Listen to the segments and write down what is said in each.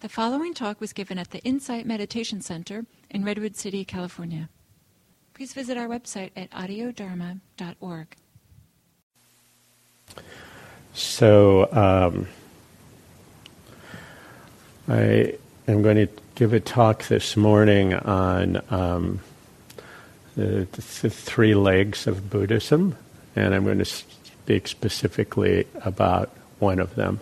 The following talk was given at the Insight Meditation Center in Redwood City, California. Please visit our website at audiodharma.org. So, um, I am going to give a talk this morning on um, the, the, three legs of Buddhism, and I'm going to speak specifically about one of them.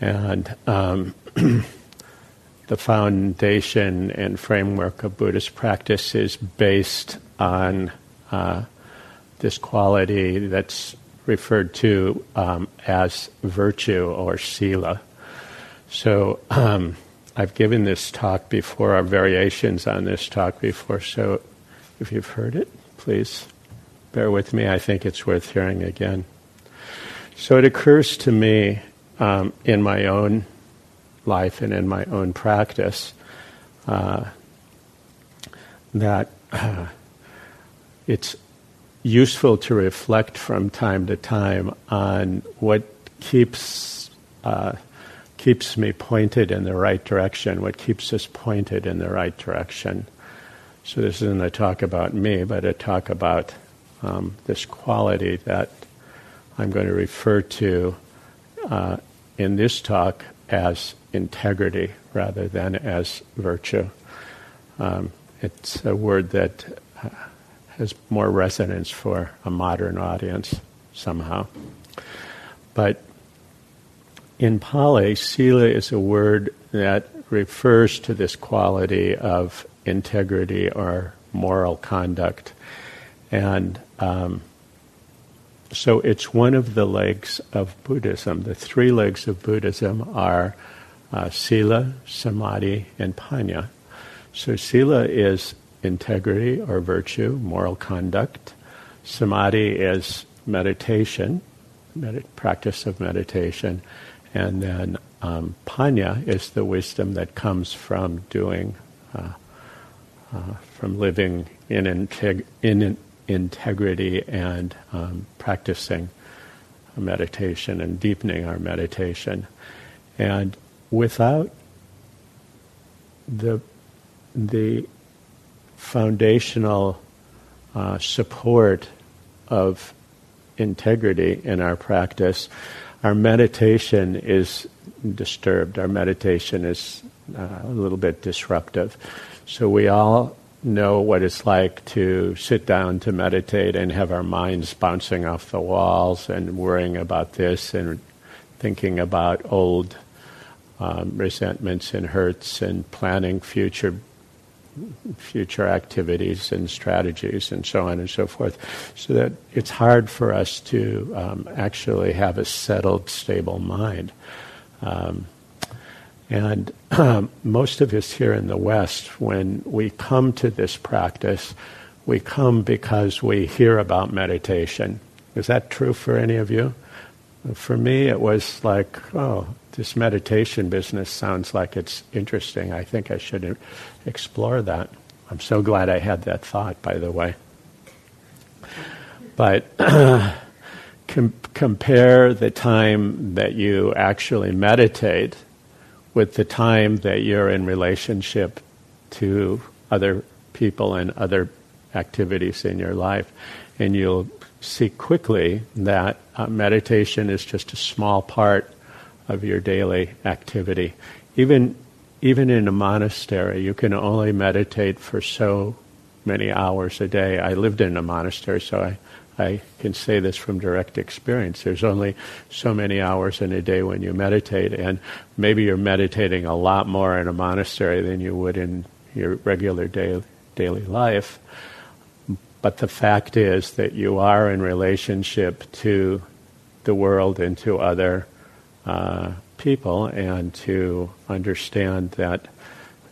And um, the foundation and framework of Buddhist practice is based on uh, this quality that's referred to um, as virtue or sila. So um, I've given this talk before, or variations on this talk before, so if you've heard it, please bear with me. I think it's worth hearing again. So it occurs to me um, in my own life and in my own practice uh, that uh, it's useful to reflect from time to time on what keeps uh, keeps me pointed in the right direction, what keeps us pointed in the right direction. So this isn't a talk about me, but a talk about um, this quality that I'm going to refer to uh, in this talk as integrity rather than as virtue. Um, it's a word that uh, has more resonance for a modern audience somehow. But in Pali, sila is a word that refers to this quality of integrity or moral conduct. And um, so it's one of the legs of Buddhism. The three legs of Buddhism are uh, sila, samadhi, and paññā. So sila is integrity or virtue, moral conduct. Samadhi is meditation, med- practice of meditation. And then um, paññā is the wisdom that comes from doing, uh, uh, from living in, integ- in integrity and um, practicing meditation and deepening our meditation. And without the, the foundational uh, support of integrity in our practice, our meditation is disturbed. Our meditation is uh, a little bit disruptive. So we all know what it's like to sit down to meditate and have our minds bouncing off the walls and worrying about this and thinking about old um, resentments and hurts and planning future future activities and strategies and so on and so forth. So that it's hard for us to um, actually have a settled, stable mind. Um, and um, most of us here in the West, when we come to this practice, we come because we hear about meditation. Is that true for any of you? For me, it was like, oh, this meditation business sounds like it's interesting. I think I should explore that. I'm so glad I had that thought, by the way. But com- compare the time that you actually meditate with the time that you're in relationship to other people and other activities in your life. And you'll see quickly that uh, meditation is just a small part of your daily activity. Even, even in a monastery, you can only meditate for so many hours a day. I lived in a monastery, so I I can say this from direct experience. There's only so many hours in a day when you meditate, and maybe you're meditating a lot more in a monastery than you would in your regular day, daily life. But the fact is that you are in relationship to the world and to other uh, people, and to understand that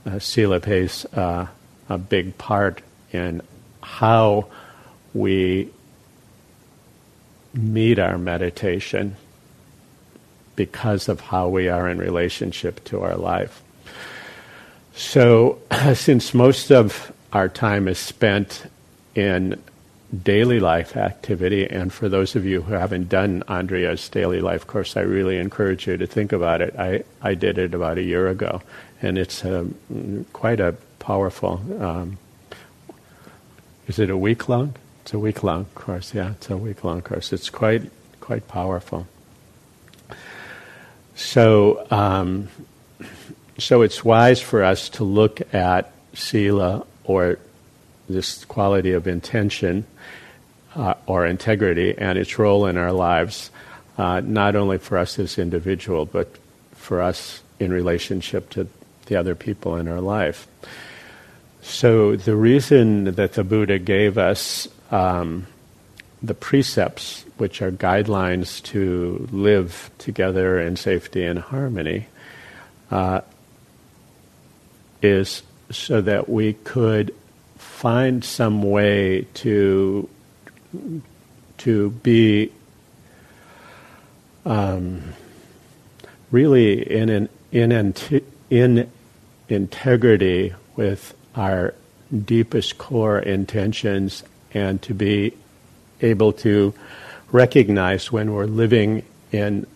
uh, Sila plays uh, a big part in how we meet our meditation because of how we are in relationship to our life. So, since most of our time is spent in daily life activity. And for those of you who haven't done Andrea's daily life course, I really encourage you to think about it. I, I did it about a year ago, and it's um, quite a powerful. Um, is it a week long? It's a week long course. Yeah, it's a week long course. It's quite quite powerful. So, um, so it's wise for us to look at sila or this quality of intention uh, or integrity and its role in our lives, uh, not only for us as individual, but for us in relationship to the other people in our life. So the reason that the Buddha gave us um, the precepts, which are guidelines to live together in safety and harmony, uh, is so that we could find some way to to be um, really in an in, in integrity with our deepest core intentions and to be able to recognize when we're living in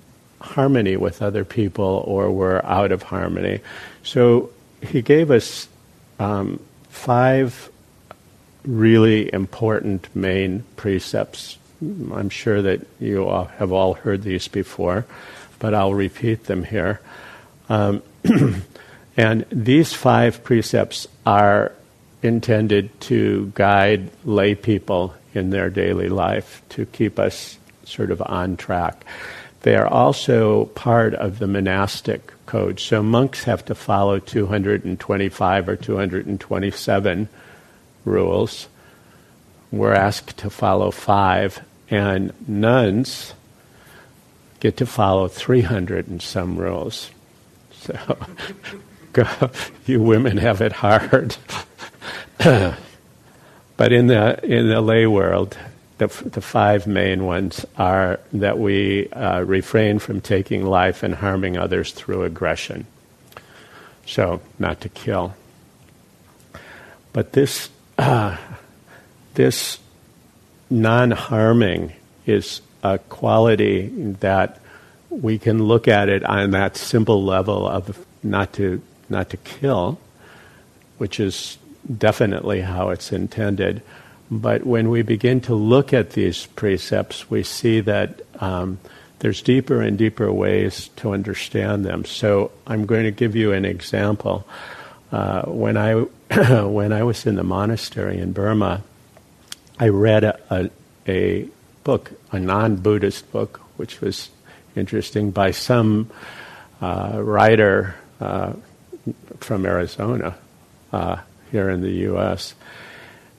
harmony with other people or we're out of harmony. So he gave us um, five really important main precepts. I'm sure that you all have all heard these before, but I'll repeat them here. Um, and these five precepts are intended to guide lay people in their daily life to keep us sort of on track. They are also part of the monastic code. So monks have to follow 225 or 227 rules. We're asked to follow five, and nuns get to follow 300 and some rules. So you women have it hard. but in the in the lay world, the, the five main ones are that we uh, refrain from taking life and harming others through aggression. So, not to kill. But this uh, this non-harming is a quality that we can look at it on that simple level of not to not to kill, which is definitely how it's intended. But when we begin to look at these precepts, we see that um, there's deeper and deeper ways to understand them. So I'm going to give you an example. Uh, when I when I was in the monastery in Burma, I read a, a, a book, a non-Buddhist book, which was interesting by some uh, writer uh, from Arizona. Uh, here in the U.S.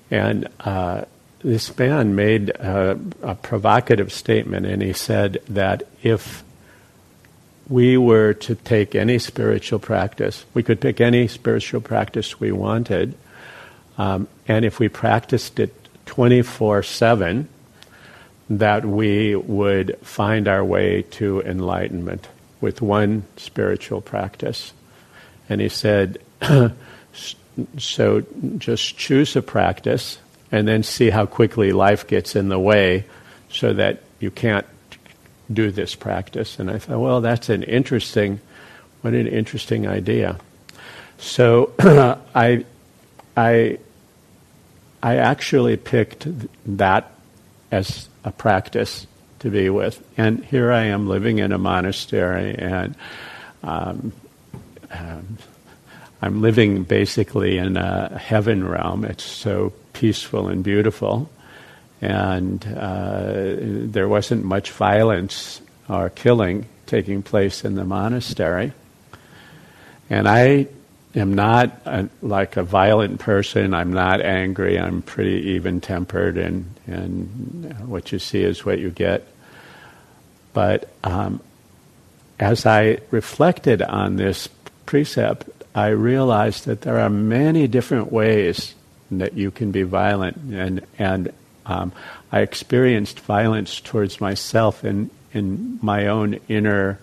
And uh, this man made a, a provocative statement, and he said that if we were to take any spiritual practice, we could pick any spiritual practice we wanted, um, and if we practiced it 24 7, that we would find our way to enlightenment with one spiritual practice. And he said, So just choose a practice and then see how quickly life gets in the way so that you can't do this practice. And I thought, well, that's an interesting, what an interesting idea. So I, I, I actually picked that as a practice to be with. And here I am living in a monastery and um, um, I'm living basically in a heaven realm. It's so peaceful and beautiful. And uh, there wasn't much violence or killing taking place in the monastery. And I am not a, like a violent person. I'm not angry. I'm pretty even tempered, and, and what you see is what you get. But um, as I reflected on this precept, I realized that there are many different ways that you can be violent, and and um, I experienced violence towards myself in in my own inner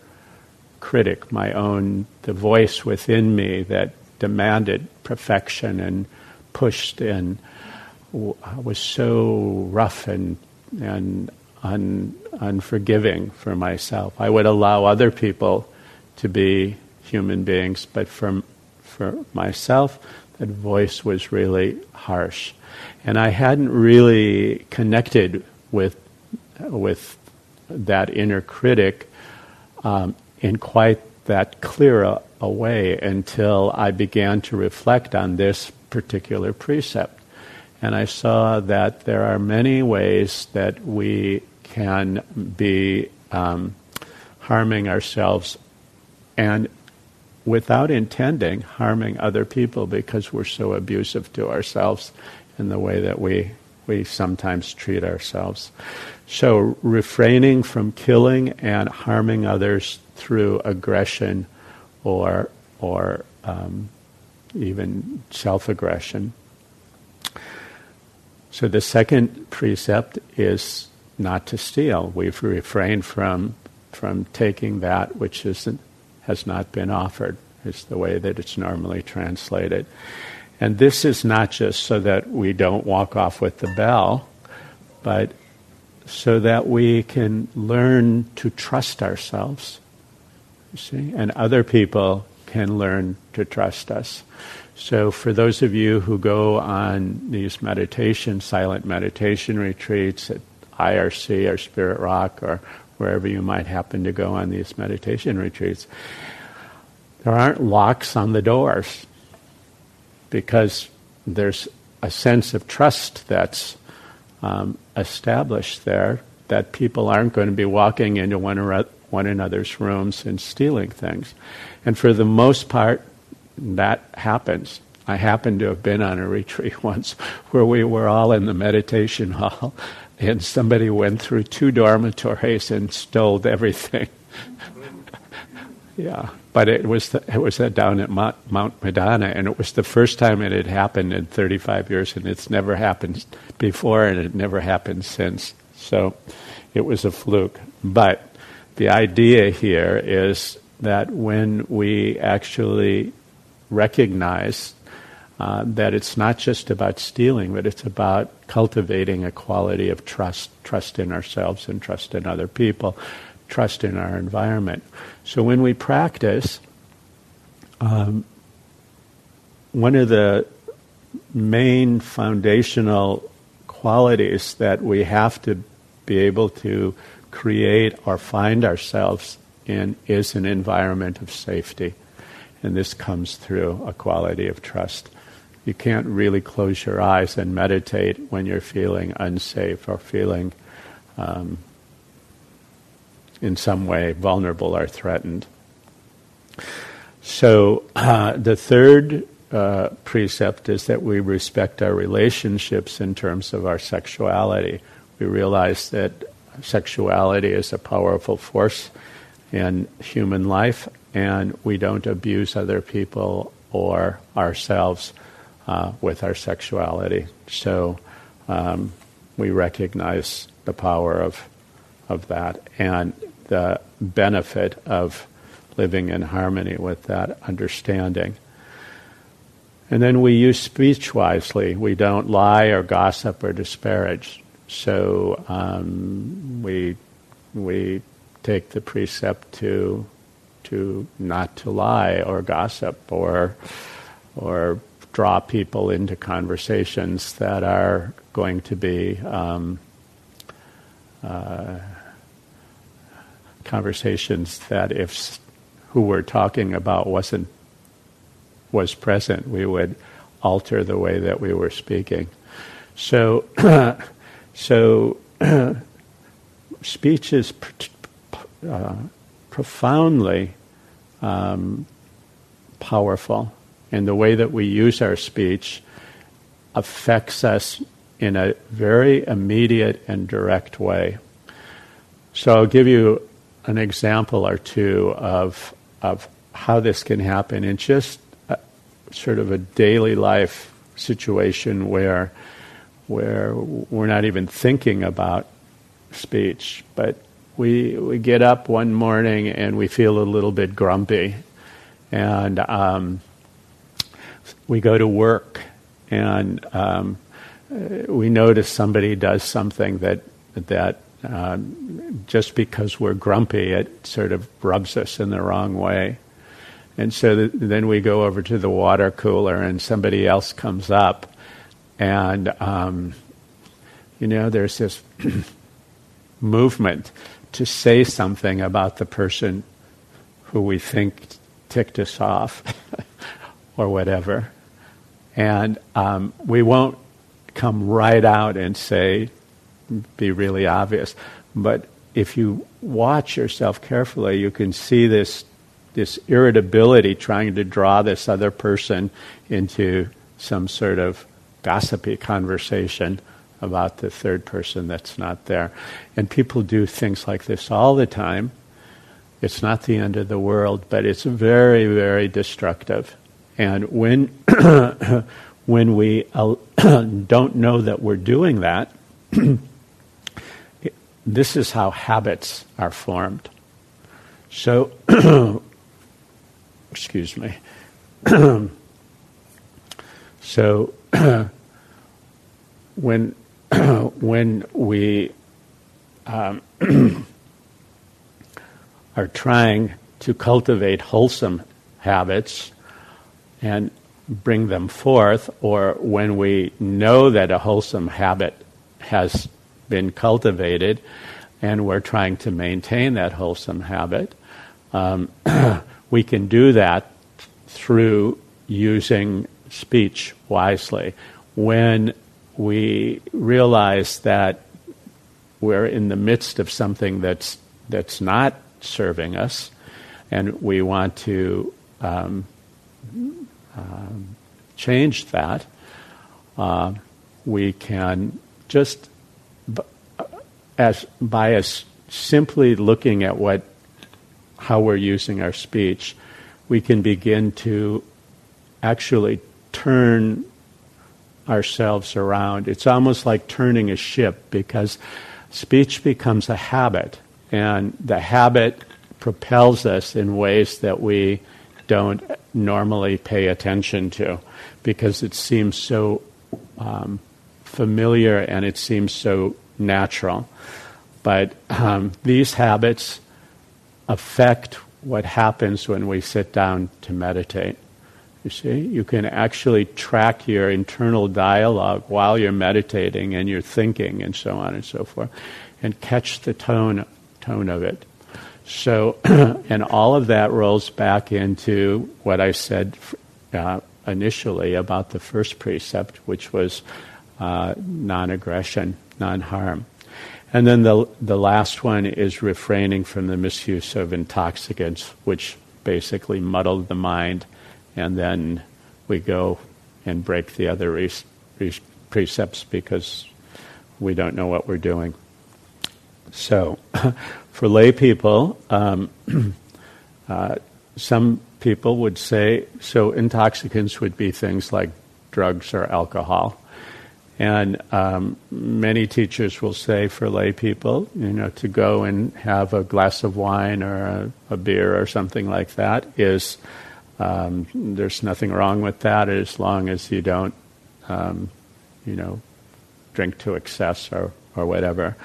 critic, my own the voice within me that demanded perfection and pushed and was so rough and and un, unforgiving for myself. I would allow other people to be human beings, but for for myself, voice was really harsh, and I hadn't really connected with with that inner critic um, in quite that clear a, a way until I began to reflect on this particular precept. And I saw that there are many ways that we can be um, harming ourselves and without intending harming other people because we're so abusive to ourselves in the way that we we sometimes treat ourselves. So refraining from killing and harming others through aggression or or um, even self-aggression. So the second precept is not to steal. We've refrained from from taking that which isn't has not been offered. Is the way that it's normally translated. And this is not just so that we don't walk off with the bell, but so that we can learn to trust ourselves. You see, and other people can learn to trust us. So, for those of you who go on these meditation, silent meditation retreats at IRC or Spirit Rock or wherever you might happen to go on these meditation retreats, there aren't locks on the doors because there's a sense of trust that's um, established there that people aren't going to be walking into one, or one another's rooms and stealing things. And for the most part, that happens. I happen to have been on a retreat once where we were all in the meditation hall and somebody went through two dormitories and stole everything. yeah, but it was the, it was uh, down at Mount, Mount Madonna, and it was the first time it had happened in 35 years, and it's never happened before, and it never happened since. So, it was a fluke. But the idea here is that when we actually recognize uh, that it's not just about stealing, but it's about cultivating a quality of trust, trust in ourselves and trust in other people, trust in our environment. So when we practice, um, one of the main foundational qualities that we have to be able to create or find ourselves in is an environment of safety. And this comes through a quality of trust. You can't really close your eyes and meditate when you're feeling unsafe or feeling um, in some way vulnerable or threatened. So uh, the third uh, precept is that we respect our relationships in terms of our sexuality. We realize that sexuality is a powerful force in human life, and we don't abuse other people or ourselves uh, with our sexuality. So um, we recognize the power of of that and the benefit of living in harmony with that understanding. And then we use speech wisely. We don't lie or gossip or disparage. So um, we we take the precept to to not to lie or gossip or or draw people into conversations that are going to be um, uh, conversations that if who we're talking about wasn't was present, we would alter the way that we were speaking. So, so speech is uh, profoundly um, powerful, and the way that we use our speech affects us in a very immediate and direct way. So I'll give you an example or two of of how this can happen in just a, sort of a daily life situation where where we're not even thinking about speech, but we we get up one morning and we feel a little bit grumpy, and um, we go to work, and um, we notice somebody does something that that um, just because we're grumpy, it sort of rubs us in the wrong way. And so th- then we go over to the water cooler, and somebody else comes up, and um, you know, there's this movement to say something about the person who we think ticked us off or whatever. And um, we won't come right out and say, be really obvious. But if you watch yourself carefully, you can see this this irritability trying to draw this other person into some sort of gossipy conversation about the third person that's not there. And people do things like this all the time. It's not the end of the world, but it's very, very destructive. And when when we uh, don't know that we're doing that, this is how habits are formed. So, excuse me. so, when when we um, are trying to cultivate wholesome habits and bring them forth, or when we know that a wholesome habit has been cultivated and we're trying to maintain that wholesome habit, um, we can do that through using speech wisely. When we realize that we're in the midst of something that's that's not serving us, and we want to um, um, change that, uh, we can just as by us simply looking at what how we're using our speech, we can begin to actually turn ourselves around. It's almost like turning a ship because speech becomes a habit, and the habit propels us in ways that we don't normally pay attention to because it seems so um, familiar and it seems so natural. But um, these habits affect what happens when we sit down to meditate. You see, you can actually track your internal dialogue while you're meditating and you're thinking and so on and so forth, and catch the tone tone of it. So, and all of that rolls back into what I said uh, initially about the first precept, which was uh, non-aggression, non-harm. And then the the last one is refraining from the misuse of intoxicants, which basically muddled the mind and then we go and break the other re- re- precepts because we don't know what we're doing. So, for lay people, um, uh, some people would say so intoxicants would be things like drugs or alcohol. And um, many teachers will say for lay people, you know, to go and have a glass of wine or a, a beer or something like that is um, there's nothing wrong with that as long as you don't, um, you know, drink to excess or, or whatever.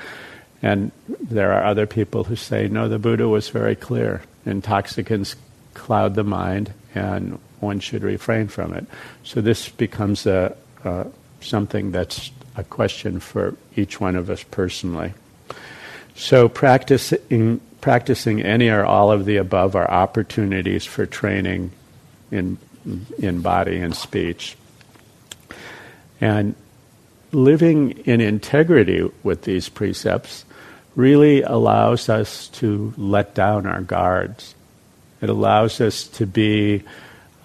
And there are other people who say, no, the Buddha was very clear. Intoxicants cloud the mind, and one should refrain from it. So this becomes a, something that's a question for each one of us personally. So practicing practicing any or all of the above are opportunities for training in, in body and speech. And living in integrity with these precepts really allows us to let down our guards. It allows us to be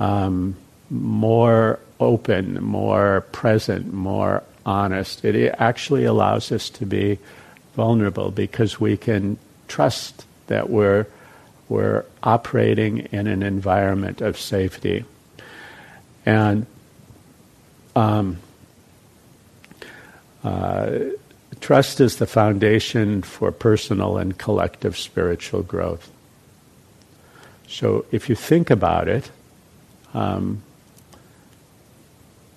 um, more open, more present, more honest. It actually allows us to be vulnerable because we can trust that we're we're operating in an environment of safety. And um, uh, trust is the foundation for personal and collective spiritual growth. So if you think about it, um,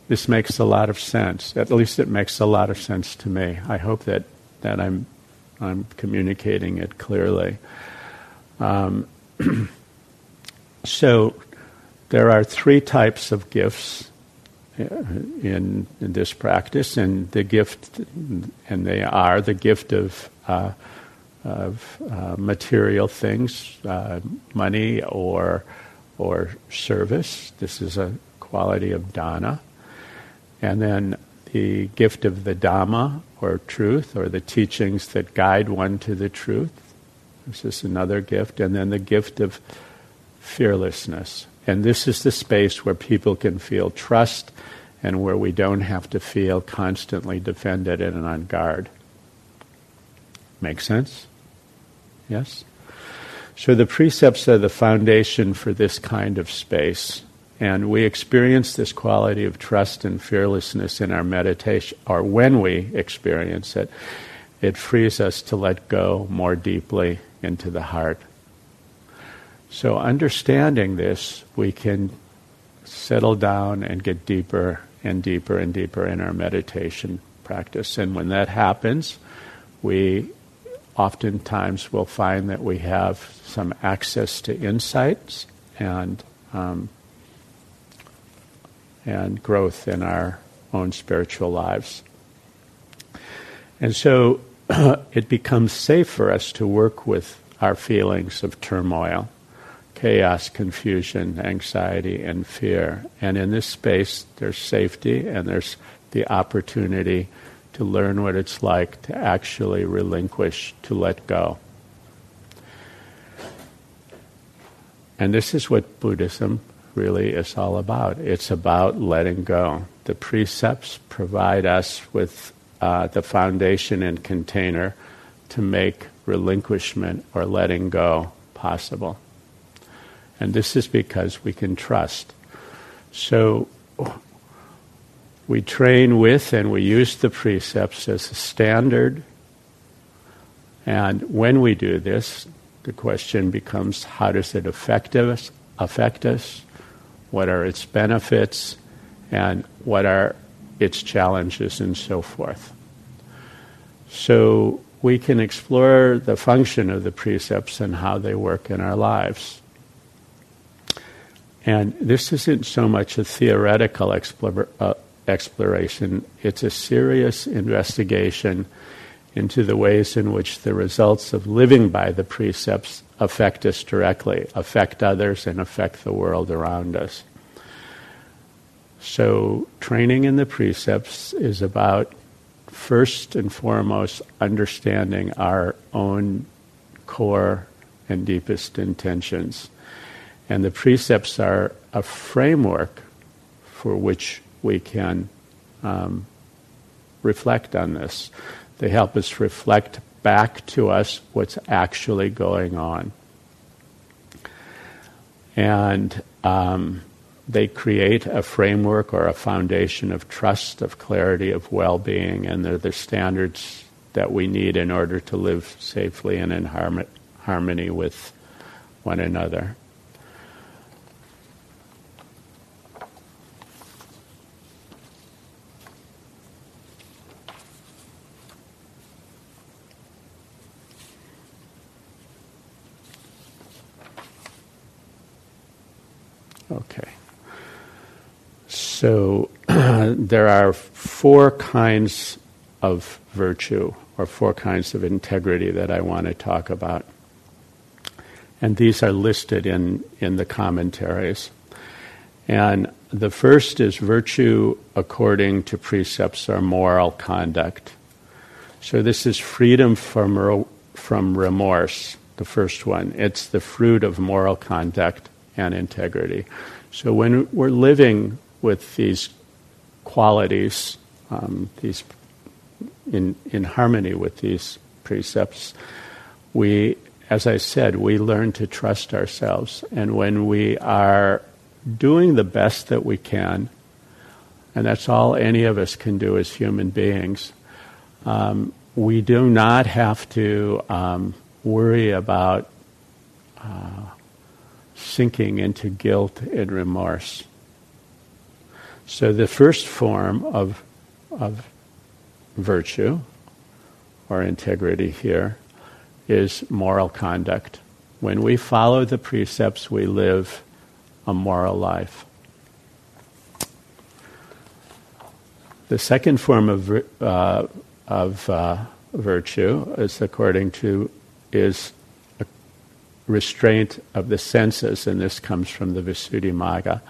this makes a lot of sense. At least it makes a lot of sense to me. I hope that, that I'm, I'm communicating it clearly. Um, so there are three types of gifts in, in, this practice, and the gift, and they are the gift of, uh, of uh, material things, uh, money or or service. This is a quality of dana. And then the gift of the Dhamma, or truth, or the teachings that guide one to the truth. This is another gift. And then the gift of fearlessness. And this is the space where people can feel trust and where we don't have to feel constantly defended and on guard. Make sense? Yes? So the precepts are the foundation for this kind of space. And we experience this quality of trust and fearlessness in our meditation, or when we experience it, it frees us to let go more deeply into the heart. So, understanding this, we can settle down and get deeper and deeper and deeper in our meditation practice. And when that happens, we oftentimes will find that we have some access to insights and um, and growth in our own spiritual lives. And so it becomes safe for us to work with our feelings of turmoil, chaos, confusion, anxiety, and fear. And in this space, there's safety and there's the opportunity to learn what it's like to actually relinquish, to let go. And this is what Buddhism really is all about. It's about letting go. The precepts provide us with uh, the foundation and container to make relinquishment or letting go possible. And this is because we can trust. So we train with and we use the precepts as a standard. And when we do this, the question becomes how does it affect us? Affect us? what are its benefits, and what are its challenges, and so forth. So we can explore the function of the precepts and how they work in our lives. And this isn't so much a theoretical uh, exploration, it's a serious investigation into the ways in which the results of living by the precepts affect us directly, affect others, and affect the world around us. So, training in the precepts is about first and foremost understanding our own core and deepest intentions. And the precepts are a framework for which we can um, reflect on this. They help us reflect back to us what's actually going on. And um, they create a framework or a foundation of trust, of clarity, of well being, and they're the standards that we need in order to live safely and in harmony with one another. Okay. So there are four kinds of virtue or four kinds of integrity that I want to talk about. And these are listed in, in the commentaries. And the first is virtue according to precepts or moral conduct. So this is freedom from, from remorse, the first one. It's the fruit of moral conduct and integrity. So when we're living with these qualities, um, these in in harmony with these precepts, we, as I said, we learn to trust ourselves, and when we are doing the best that we can, and that's all any of us can do as human beings. Um, we do not have to um, worry about uh, sinking into guilt and remorse. So the first form of, of virtue or integrity here is moral conduct. When we follow the precepts, we live a moral life. The second form of, uh, of uh, virtue, is according to, is restraint of the senses, and this comes from the Visuddhimagga.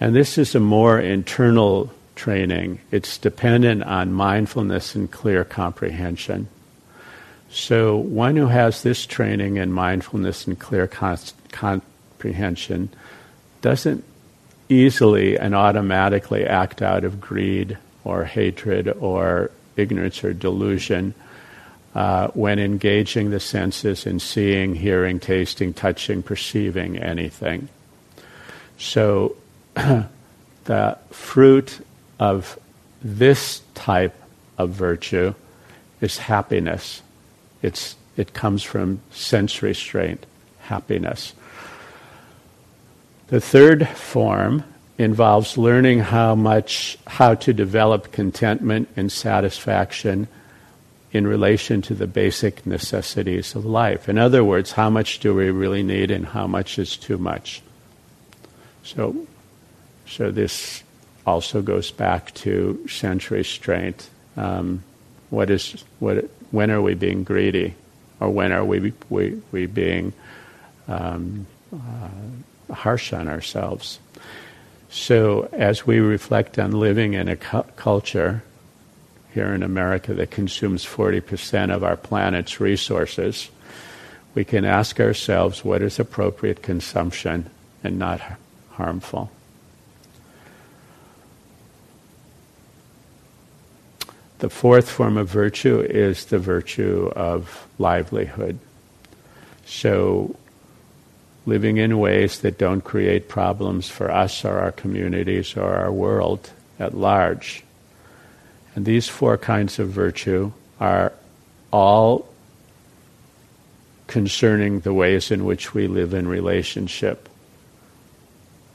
And this is a more internal training. It's dependent on mindfulness and clear comprehension. So, one who has this training in mindfulness and clear con- comprehension doesn't easily and automatically act out of greed or hatred or ignorance or delusion uh, when engaging the senses in seeing, hearing, tasting, touching, perceiving anything. So, the fruit of this type of virtue is happiness. It's, it comes from sense restraint, happiness. The third form involves learning how much how to develop contentment and satisfaction in relation to the basic necessities of life. In other words, how much do we really need and how much is too much? So so this also goes back to sense restraint. Um, what is what? When are we being greedy, or when are we we, we being um, uh, harsh on ourselves? So as we reflect on living in a cu- culture here in America that consumes 40% of our planet's resources, we can ask ourselves what is appropriate consumption and not harmful. The fourth form of virtue is the virtue of livelihood. So, living in ways that don't create problems for us or our communities or our world at large. And these four kinds of virtue are all concerning the ways in which we live in relationship,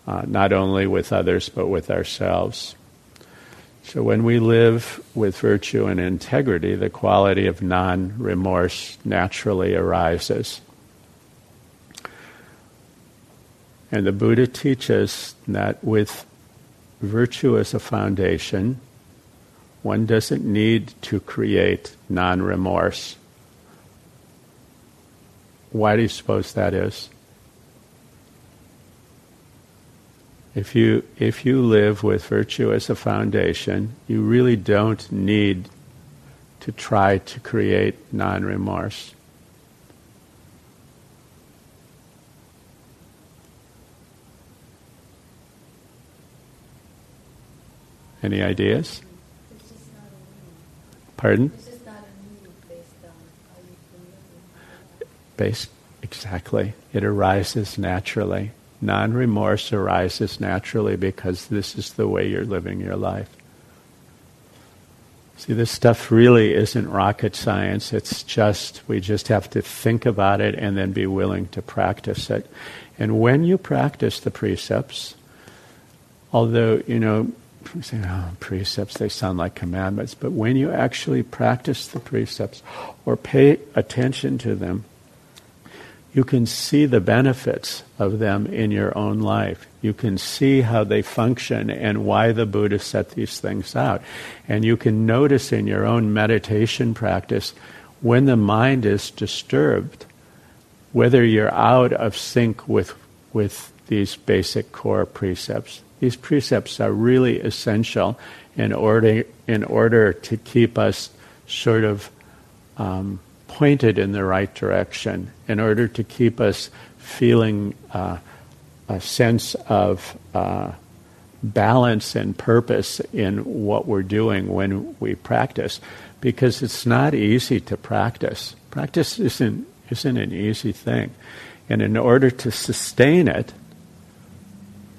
uh, not only with others but with ourselves. So when we live with virtue and integrity, the quality of non remorse naturally arises. And the Buddha teaches that with virtue as a foundation, one doesn't need to create non remorse. Why do you suppose that is? If you, if you live with virtue as a foundation, you really don't need to try to create non remorse. Any ideas? Pardon? Based, exactly. It arises naturally. Non remorse arises naturally because this is the way you're living your life. See, this stuff really isn't rocket science. It's just, we just have to think about it and then be willing to practice it. And when you practice the precepts, although, you know, say, oh, precepts, they sound like commandments, but when you actually practice the precepts or pay attention to them, you can see the benefits of them in your own life. You can see how they function and why the Buddha set these things out. And you can notice in your own meditation practice when the mind is disturbed, whether you're out of sync with, with these basic core precepts. These precepts are really essential in order, in order to keep us sort of um, pointed in the right direction in order to keep us feeling uh, a sense of uh, balance and purpose in what we're doing when we practice. Because it's not easy to practice. Practice isn't isn't an easy thing. And in order to sustain it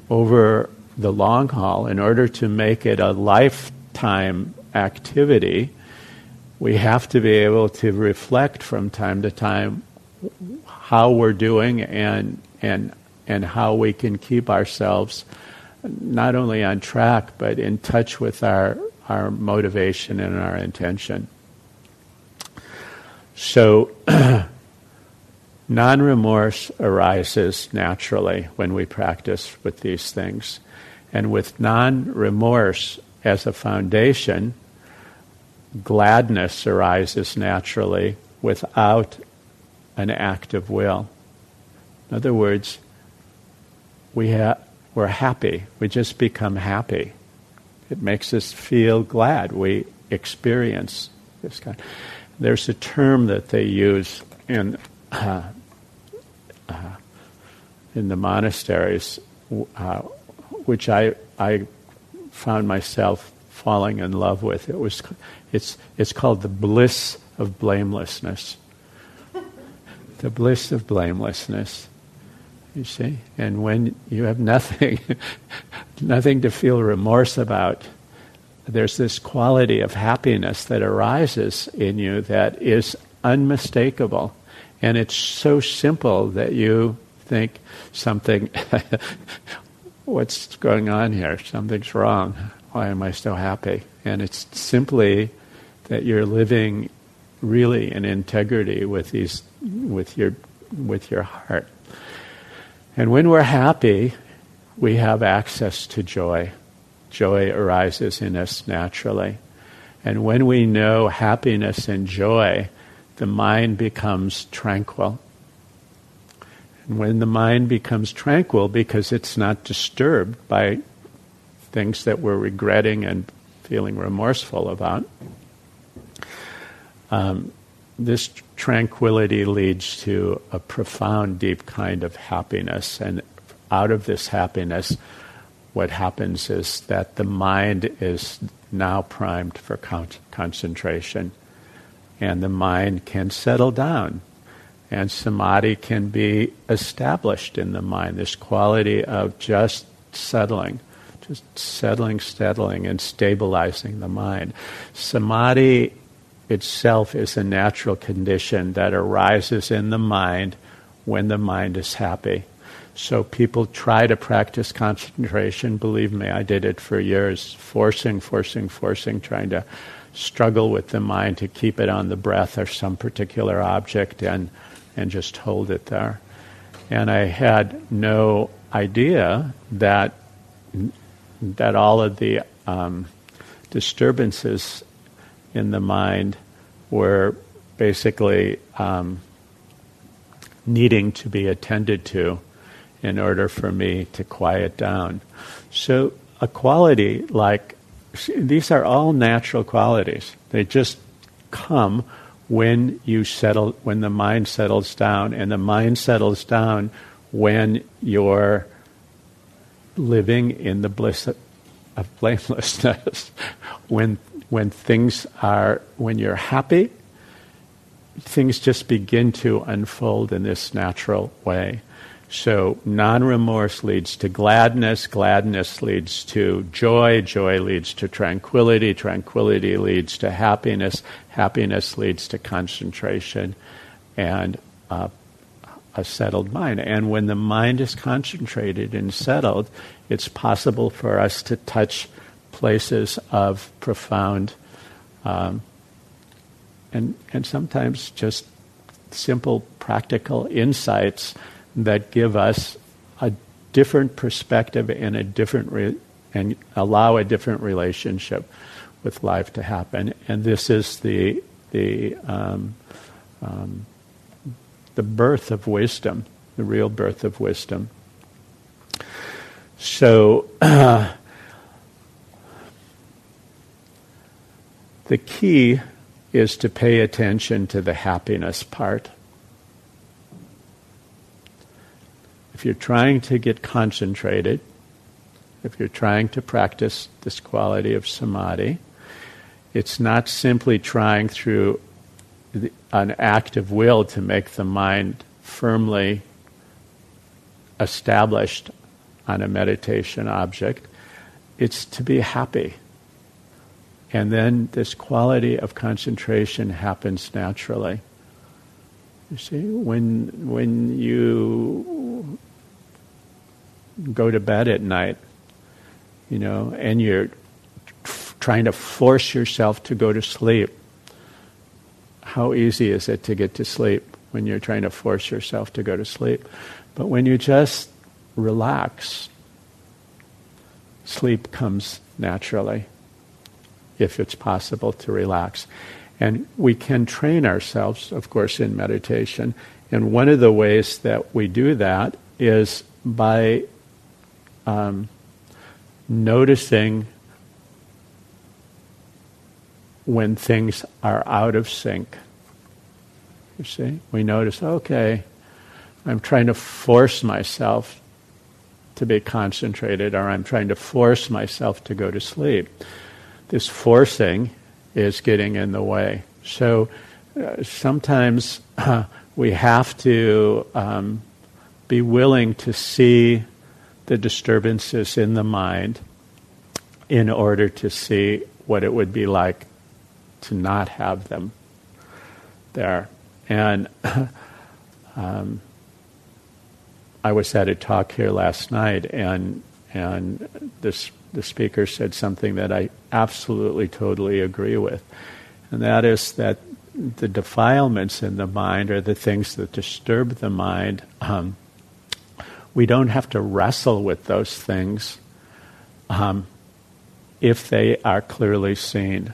over the long haul in order to make it a lifetime activity we have to be able to reflect from time to time how we're doing and and and how we can keep ourselves not only on track, but in touch with our, our motivation and our intention. So, non remorse arises naturally when we practice with these things. And with non remorse as a foundation, gladness arises naturally without an act of will. In other words, we ha- we're happy. We just become happy. It makes us feel glad. We experience this kind. There's a term that they use in uh, uh, in the monasteries, uh, which I I found myself falling in love with. It was it's it's called the bliss of blamelessness. the bliss of blamelessness. You see, and when you have nothing, nothing to feel remorse about, there's this quality of happiness that arises in you that is unmistakable. And it's so simple that you think something, what's going on here? Something's wrong. Why am I so happy? And it's simply that you're living really in integrity with these, with your, with your heart. And when we're happy, we have access to joy joy arises in us naturally. And when we know happiness and joy, the mind becomes tranquil. And when the mind becomes tranquil because it's not disturbed by things that we're regretting and feeling remorseful about, um, this tranquility leads to a profound, deep kind of happiness. And out of this happiness, what happens is that the mind is now primed for con- concentration, and the mind can settle down, and samadhi can be established in the mind. This quality of just settling, just settling, settling, and stabilizing the mind. Samadhi itself is a natural condition that arises in the mind when the mind is happy. So people try to practice concentration. Believe me, I did it for years, forcing, forcing, forcing, trying to struggle with the mind to keep it on the breath or some particular object and, and just hold it there. And I had no idea that, that all of the um, disturbances in the mind were basically um, needing to be attended to in order for me to quiet down. So, a quality like these are all natural qualities. They just come when you settle, when the mind settles down, and the mind settles down when you're living in the bliss of blamelessness. when when things are when you're happy, things just begin to unfold in this natural way. So non remorse leads to gladness, gladness leads to joy, joy leads to tranquility, tranquility leads to happiness, happiness leads to concentration and uh, a settled mind. And when the mind is concentrated and settled, it's possible for us to touch places of profound um, and, and sometimes just simple practical insights that give us a different perspective and a different re- and allow a different relationship with life to happen. And this is the the um, um, the birth of wisdom, the real birth of wisdom. So. The key is to pay attention to the happiness part. If you're trying to get concentrated, if you're trying to practice this quality of samadhi, it's not simply trying through the, an act of will to make the mind firmly established on a meditation object. It's to be happy. And then this quality of concentration happens naturally. You see, when, when you go to bed at night you know, and you're trying to force yourself to go to sleep. How easy is it to get to sleep when you're trying to force yourself to go to sleep? But when you just relax, sleep comes naturally if it's possible to relax. And we can train ourselves, of course, in meditation. And one of the ways that we do that is by um, noticing when things are out of sync. You see, we notice, okay, I'm trying to force myself to be concentrated, or I'm trying to force myself to go to sleep. This forcing is getting in the way. So uh, sometimes uh, we have to um, be willing to see the disturbances in the mind in order to see what it would be like to not have them there. And um, I was at a talk here last night, and and this the speaker said something that I absolutely, totally agree with, and that is that the defilements in the mind are the things that disturb the mind. Um, we don't have to wrestle with those things um, if they are clearly seen.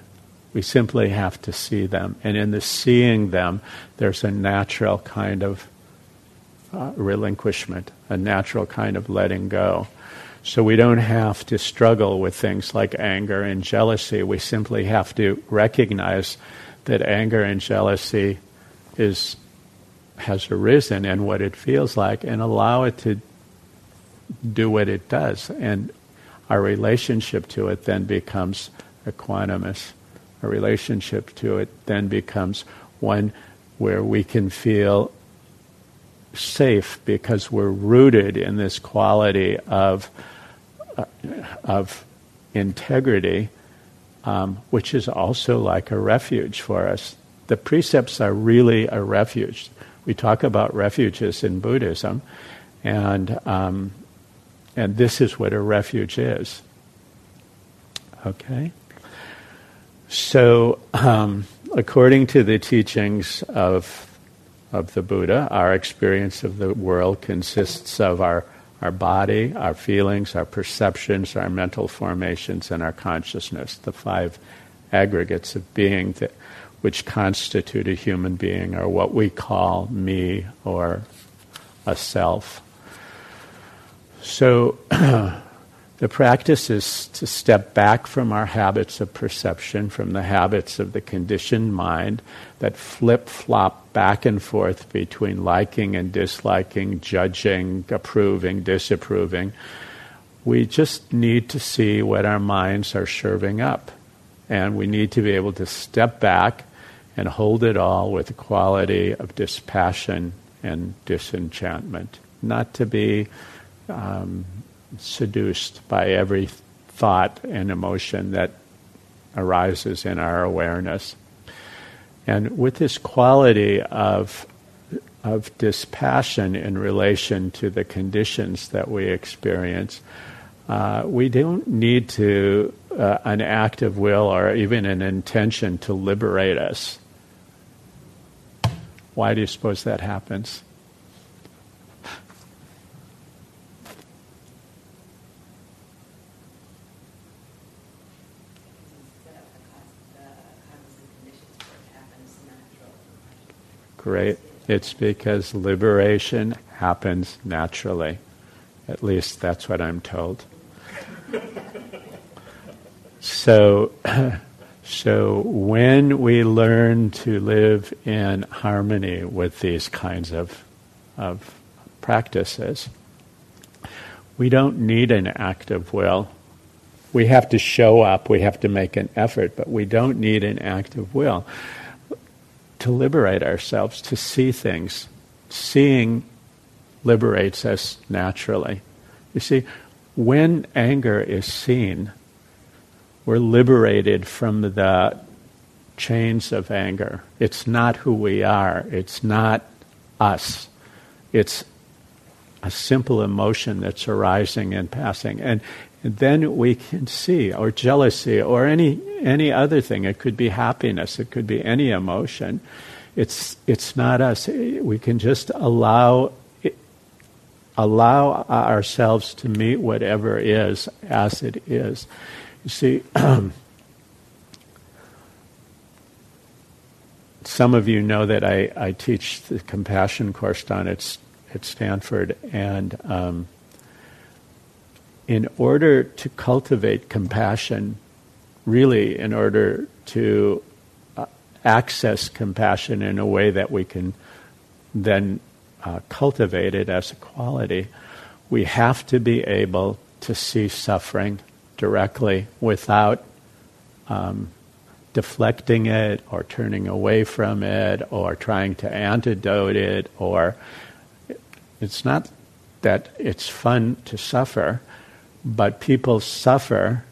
We simply have to see them. And in the seeing them, there's a natural kind of uh, relinquishment, a natural kind of letting go. So we don't have to struggle with things like anger and jealousy. We simply have to recognize that anger and jealousy is has arisen and what it feels like and allow it to do what it does and our relationship to it then becomes equanimous our relationship to it then becomes one where we can feel safe because we're rooted in this quality of uh, of integrity um, which is also like a refuge for us. The precepts are really a refuge. We talk about refuges in Buddhism, and um, and this is what a refuge is. Okay. So, um, according to the teachings of of the Buddha, our experience of the world consists of our our body, our feelings, our perceptions, our mental formations, and our consciousness, the five aggregates of being that, which constitute a human being, or what we call me or a self. So, the practice is to step back from our habits of perception, from the habits of the conditioned mind that flip flop back and forth between liking and disliking, judging, approving, disapproving. We just need to see what our minds are serving up. And we need to be able to step back and hold it all with a quality of dispassion and disenchantment. Not to be um, seduced by every thought and emotion that arises in our awareness. And with this quality of, of dispassion in relation to the conditions that we experience, uh, we don't need to uh, an act of will or even an intention to liberate us. Why do you suppose that happens? It's because liberation happens naturally. At least that's what I'm told. so, so when we learn to live in harmony with these kinds of, of practices, we don't need an act of will. We have to show up, we have to make an effort, but we don't need an act of will to liberate ourselves, to see things. Seeing liberates us naturally. You see, when anger is seen, we're liberated from the chains of anger. It's not who we are, it's not us. It's a simple emotion that's arising and passing. And, then we can see, or jealousy, or any any other thing. It could be happiness. It could be any emotion. It's it's not us. We can just allow allow ourselves to meet whatever is as it is. You see. some of you know that I, I teach the compassion course down at, at Stanford, and um, in order to cultivate compassion, really, in order to uh, access compassion in a way that we can then uh, cultivate it as a quality, we have to be able to see suffering directly without um, deflecting it or turning away from it or trying to antidote it or it's not that it's fun to suffer but people suffer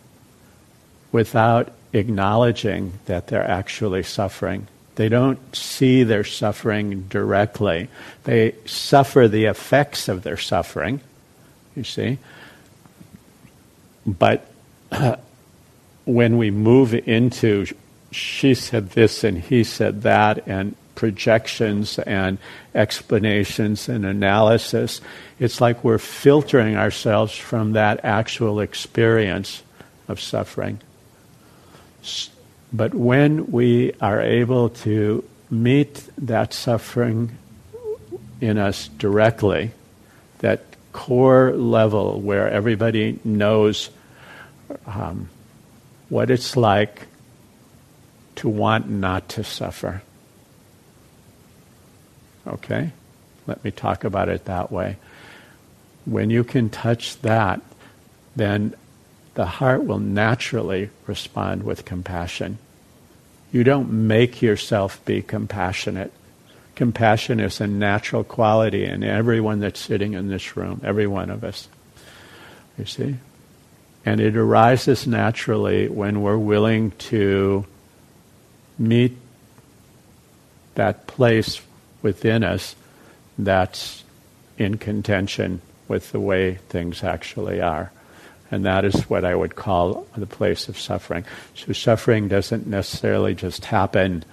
without acknowledging that they're actually suffering. They don't see their suffering directly. They suffer the effects of their suffering you see. But when we move into she said this and he said that, and projections and explanations and analysis. It's like we're filtering ourselves from that actual experience of suffering. But when we are able to meet that suffering in us directly, that core level where everybody knows um, what it's like to want not to suffer. Okay? Let me talk about it that way. When you can touch that, then the heart will naturally respond with compassion. You don't make yourself be compassionate. Compassion is a natural quality in everyone that's sitting in this room, every one of us. You see? And it arises naturally when we're willing to meet that place within us that's in contention with the way things actually are. And that is what I would call the place of suffering. So suffering doesn't necessarily just happen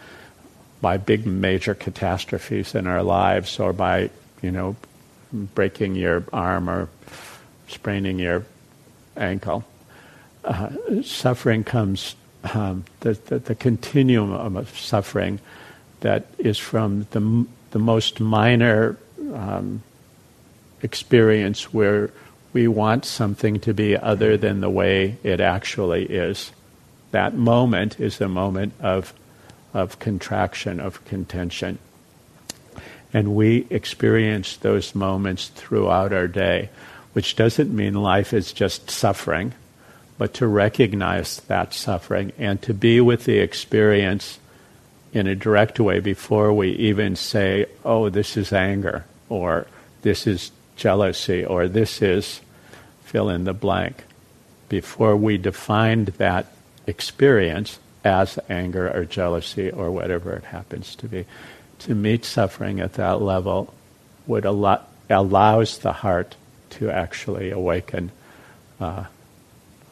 by big major catastrophes in our lives or by, you know, breaking your arm or spraining your ankle. Uh, suffering comes um, the, the, the, continuum of suffering that is from the, the most minor um, experience where we want something to be other than the way it actually is. That moment is the moment of, of contraction, of contention. And we experience those moments throughout our day, which doesn't mean life is just suffering but to recognize that suffering and to be with the experience in a direct way before we even say, oh, this is anger, or this is jealousy, or this is fill in the blank. Before we defined that experience as anger or jealousy or whatever it happens to be, to meet suffering at that level would allow, allows the heart to actually awaken uh,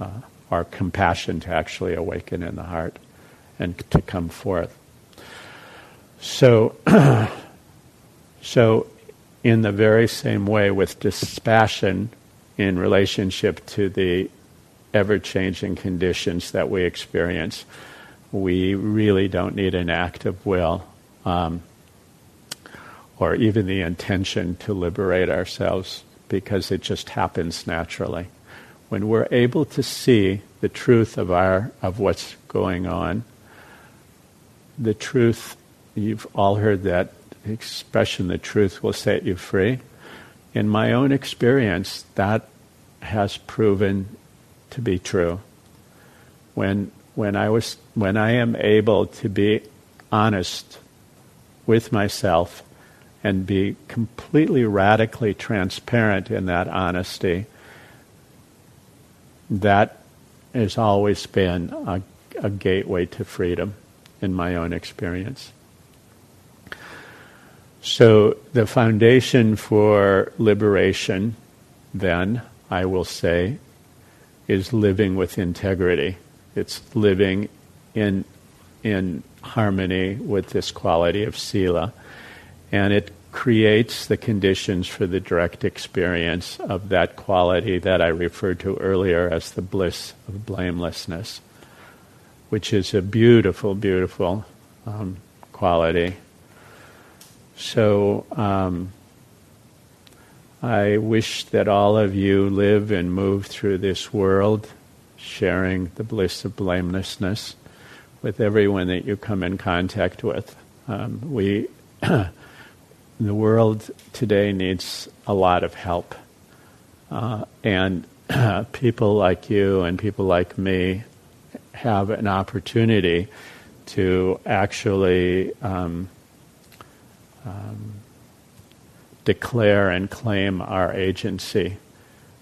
uh, our compassion to actually awaken in the heart and to come forth. So, so in the very same way, with dispassion in relationship to the ever changing conditions that we experience, we really don't need an act of will um, or even the intention to liberate ourselves because it just happens naturally. When we're able to see the truth of our of what's going on, the truth you've all heard that expression the truth will set you free. In my own experience, that has proven to be true. When when I was when I am able to be honest with myself and be completely radically transparent in that honesty, that has always been a, a gateway to freedom in my own experience. So, the foundation for liberation, then, I will say, is living with integrity. It's living in in harmony with this quality of sila, and it creates the conditions for the direct experience of that quality that I referred to earlier as the bliss of blamelessness, which is a beautiful, beautiful um, quality. So um, I wish that all of you live and move through this world sharing the bliss of blamelessness with everyone that you come in contact with. Um, we, the world today needs a lot of help, uh, and people like you and people like me have an opportunity to actually um, um, declare and claim our agency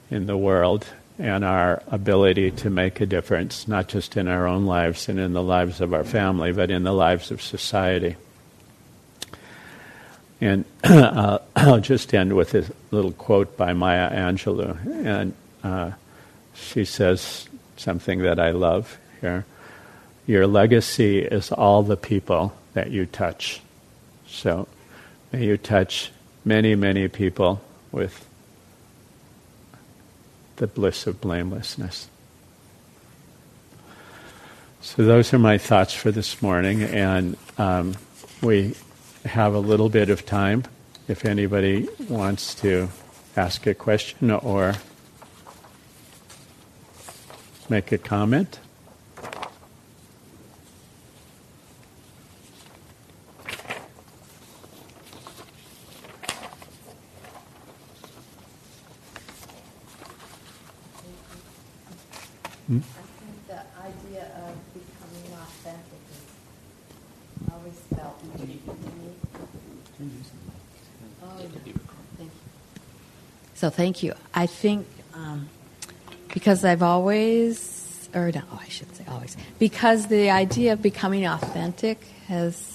in the world and our ability to make a difference, not just in our own lives and in the lives of our family, but in the lives of society. And uh, I'll just end with a little quote by Maya Angelou. And uh, she says something that I love here Your legacy is all the people that you touch. So may you touch many, many people with the bliss of blamelessness. So, those are my thoughts for this morning, and um, we have a little bit of time if anybody wants to ask a question or make a comment. Hmm? I think the idea of becoming authentic is always felt unique to me. Oh, yeah. Thank you. So thank you. I think um, because I've always, or no, I shouldn't say always, because the idea of becoming authentic has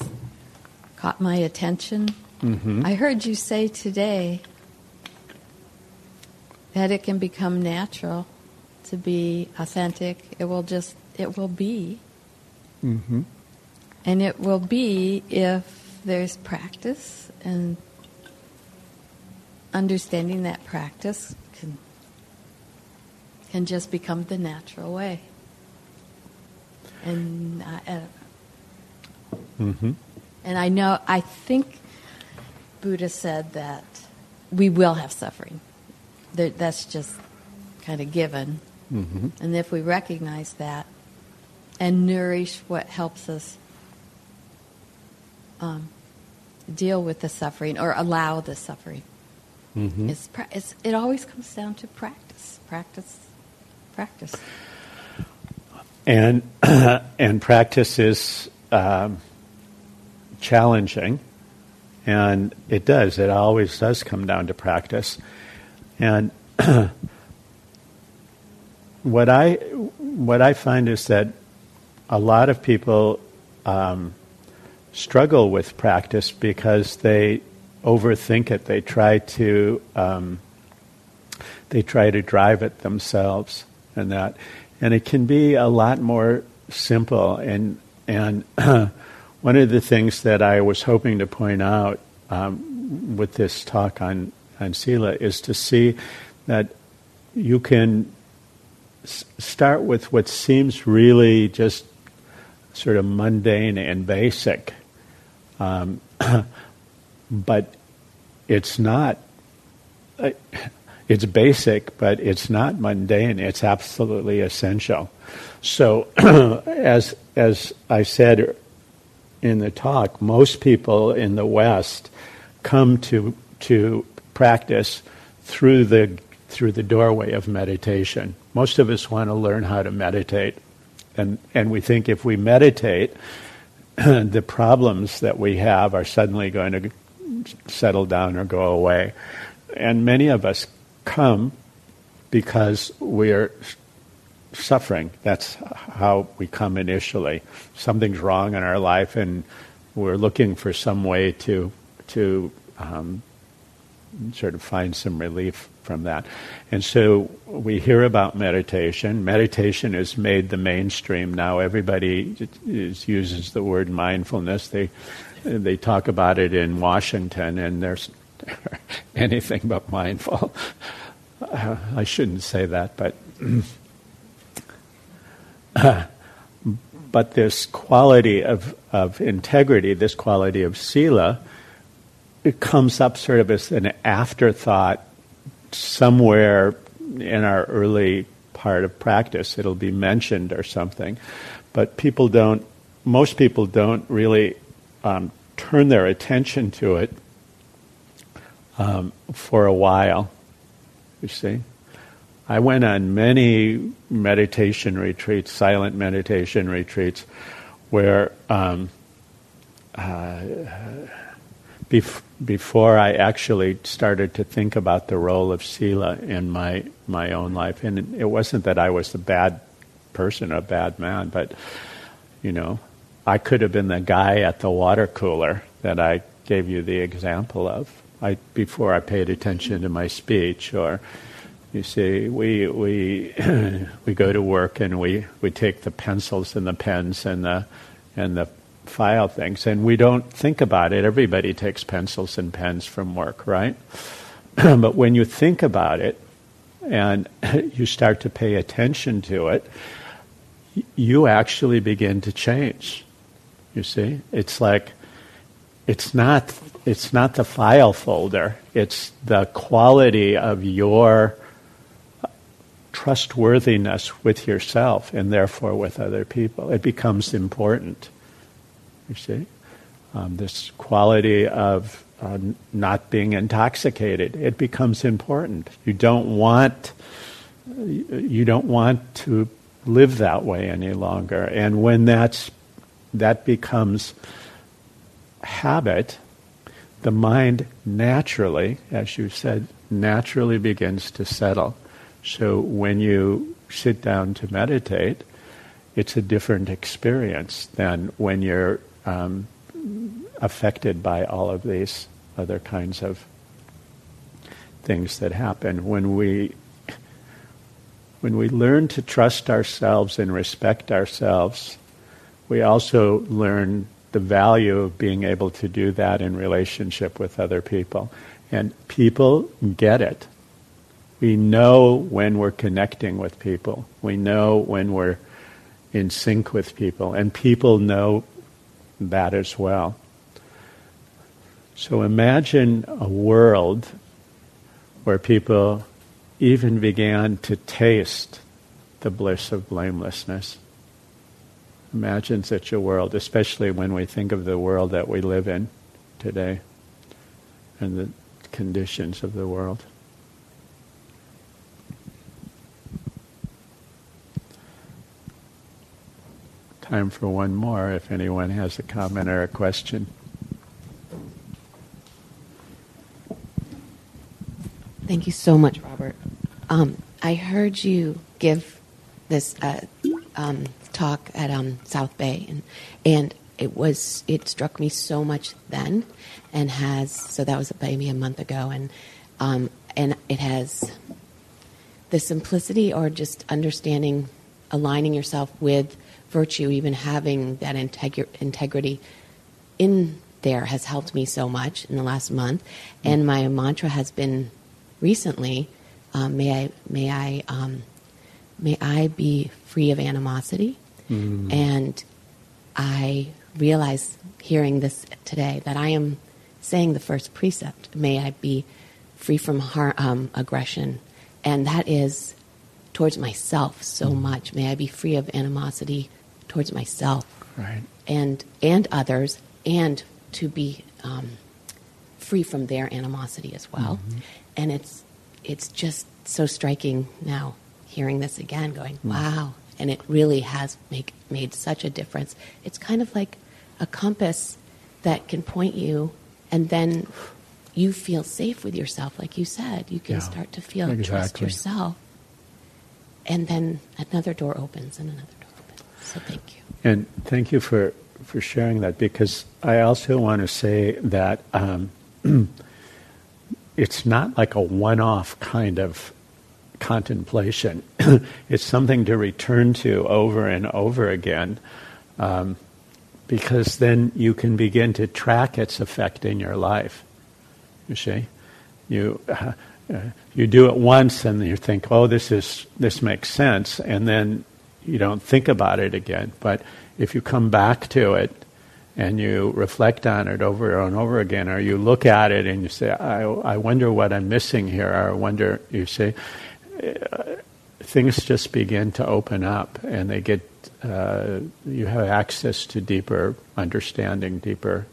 caught my attention. Mm-hmm. I heard you say today that it can become natural to be authentic. It will just, it will be. Mm-hmm. And it will be if there's practice and understanding that practice can, can just become the natural way. And I, uh, mm-hmm. and I know, I think Buddha said that we will have suffering. That, That's just kind of given. Mm-hmm. And if we recognize that and nourish what helps us um, deal with the suffering or allow the suffering, mm-hmm. it's, it's, it always comes down to practice, practice, practice. And and practice is um, challenging, and it does. It always does come down to practice, and what I what I find is that a lot of people um, struggle with practice because they overthink it. They try to um, they try to drive it themselves, and that, and it can be a lot more simple. And and one of the things that I was hoping to point out um, with this talk on on sila is to see that you can start with what seems really just sort of mundane and basic. Um, but it's not. It's basic, but it's not mundane. It's absolutely essential. So, as as I said in the talk, most people in the West come to to practice through the through the doorway of meditation. Most of us want to learn how to meditate. And, and we think if we meditate, the problems that we have are suddenly going to settle down or go away. And many of us come because we're suffering. That's how we come initially. Something's wrong in our life, and we're looking for some way to to um, sort of find some relief from that. And so we hear about meditation. Meditation is made the mainstream now. Everybody is, uses the word mindfulness. They they talk about it in Washington, and there's anything but mindful. Uh, I shouldn't say that, but but this quality of of integrity, this quality of sila, it comes up sort of as an afterthought somewhere in our early part of practice. It'll be mentioned or something, but people don't. Most people don't really um, turn their attention to it um, for a while. You see, I went on many meditation retreats, silent meditation retreats, where um, uh, bef- before I actually started to think about the role of sila in my my own life, and it wasn't that I was a bad person, a bad man, but you know, I could have been the guy at the water cooler that I gave you the example of. I before I paid attention to my speech, or you see, we we we go to work and we we take the pencils and the pens and the and the file things, and we don't think about it. Everybody takes pencils and pens from work, right? but when you think about it and you start to pay attention to it, you actually begin to change. You see, it's like it's not it's not the file folder; it's the quality of your trustworthiness with yourself and therefore with other people. It becomes important. You see? Um, this quality of uh, not being intoxicated, it becomes important. You don't want you don't want to live that way any longer. And when that's that becomes habit, the mind naturally, as you said, naturally begins to settle. So when you sit down to meditate, it's a different experience than when you're um, affected by all of these other kinds of things that happen when we when we learn to trust ourselves and respect ourselves we also learn the value of being able to do that in relationship with other people and people get it we know when we're connecting with people we know when we're in sync with people and people know that as well. So imagine a world where people even began to taste the bliss of blamelessness. Imagine such a world, especially when we think of the world that we live in today and the conditions of the world. time for one more if anyone has a comment or a question. Thank you so much, Robert. Um, I heard you give this uh, um, talk at um, South Bay, and and it was it struck me so much then, and has so that was maybe a month ago, and um, and it has the simplicity or just understanding, aligning yourself with virtue, even having that integ- integrity in there has helped me so much in the last month. And my mantra has been recently, um, may I, may I, um, may I be free of animosity. Mm. And I realize hearing this today that I am saying the first precept, may I be free from har- um, aggression. And that is towards myself so mm. much. May I be free of animosity towards myself right. and and others, and to be um, free from their animosity as well. Mm-hmm. And it's it's just so striking now hearing this again, going, mm. wow. And it really has make, made such a difference. It's kind of like a compass that can point you, and then you feel safe with yourself, like you said. You can yeah, start to feel exactly. trust yourself, and then another door opens and another door opens. so thank you. And thank you for, for sharing that because I also want to say that um, it's not like a one-off kind of contemplation. it's something to return to over and over again, um, because then you can begin to track its effect in your life. You see, you. Uh, uh, you do it once and you think, oh, this is this makes sense, and then you don't think about it again. But if you come back to it and you reflect on it over and over again, or you look at it and you say, I, I wonder what I'm missing here, or I wonder, you say, uh, things just begin to open up and they get, uh, you have access to deeper understanding, deeper.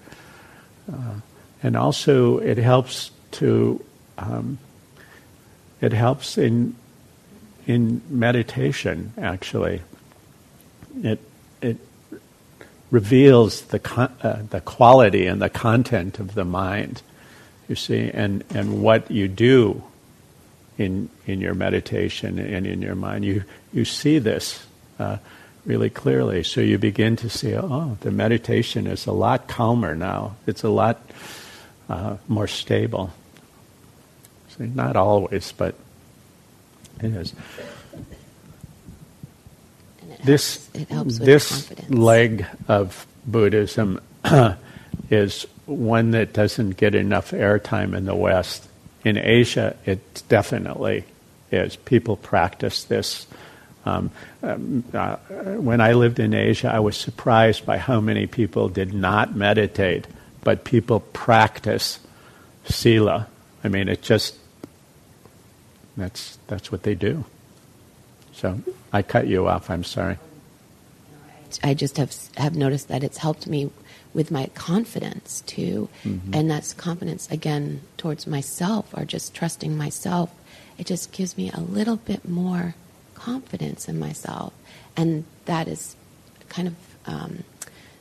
Uh, and also, it helps to, um, it helps in, in meditation, actually. It, it reveals the, con- uh, the quality and the content of the mind, you see, and, and what you do in, in your meditation and in your mind. You, you see this uh, really clearly. So you begin to see, oh, the meditation is a lot calmer now. It's a lot uh, more stable. See, not always, but it is this this leg of Buddhism is one that doesn't get enough airtime in the West. In Asia, it definitely is. People practice this. Um, um, uh, when I lived in Asia, I was surprised by how many people did not meditate, but people practice sila. I mean, it just that's that's what they do. So I cut you off. I'm sorry. I just have have noticed that it's helped me with my confidence too, mm-hmm. and that's confidence again towards myself or just trusting myself. It just gives me a little bit more confidence in myself, and that is kind of um,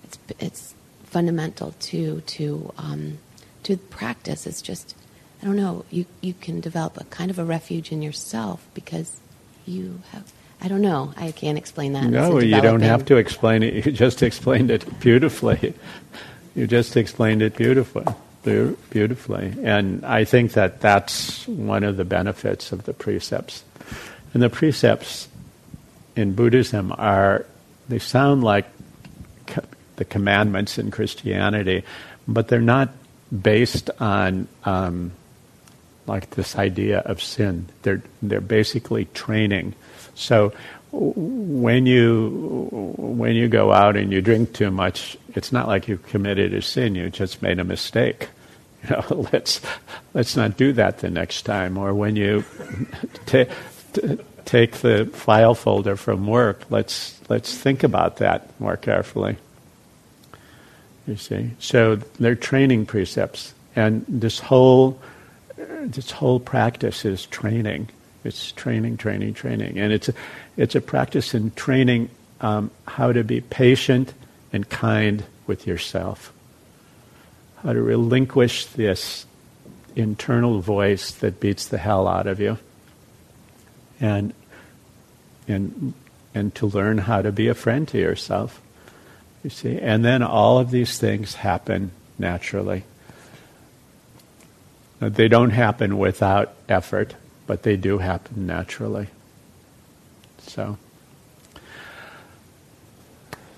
it's it's fundamental to to um, to practice. It's just I don't know. You you can develop a kind of a refuge in yourself because you have I don't know. I can't explain that. No, you don't have to explain it. You just explained it beautifully. You just explained it beautifully, beautifully. And I think that that's one of the benefits of the precepts. And the precepts in Buddhism are, they sound like the commandments in Christianity, but they're not based on um, like this idea of sin. They're, they're basically training so when you when you go out and you drink too much, it's not like you committed a sin. You just made a mistake. You know, let's let's not do that the next time. Or when you t- t- take the file folder from work, let's let's think about that more carefully. You see, so they're training precepts, and this whole this whole practice is training. It's training, training, training, and it's a, it's a practice in training um, how to be patient and kind with yourself, how to relinquish this internal voice that beats the hell out of you, and and and to learn how to be a friend to yourself. You see, and then all of these things happen naturally. They don't happen without effort but they do happen naturally. So,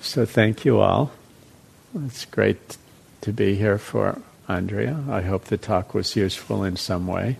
so thank you all. It's great to be here for Andrea. I hope the talk was useful in some way.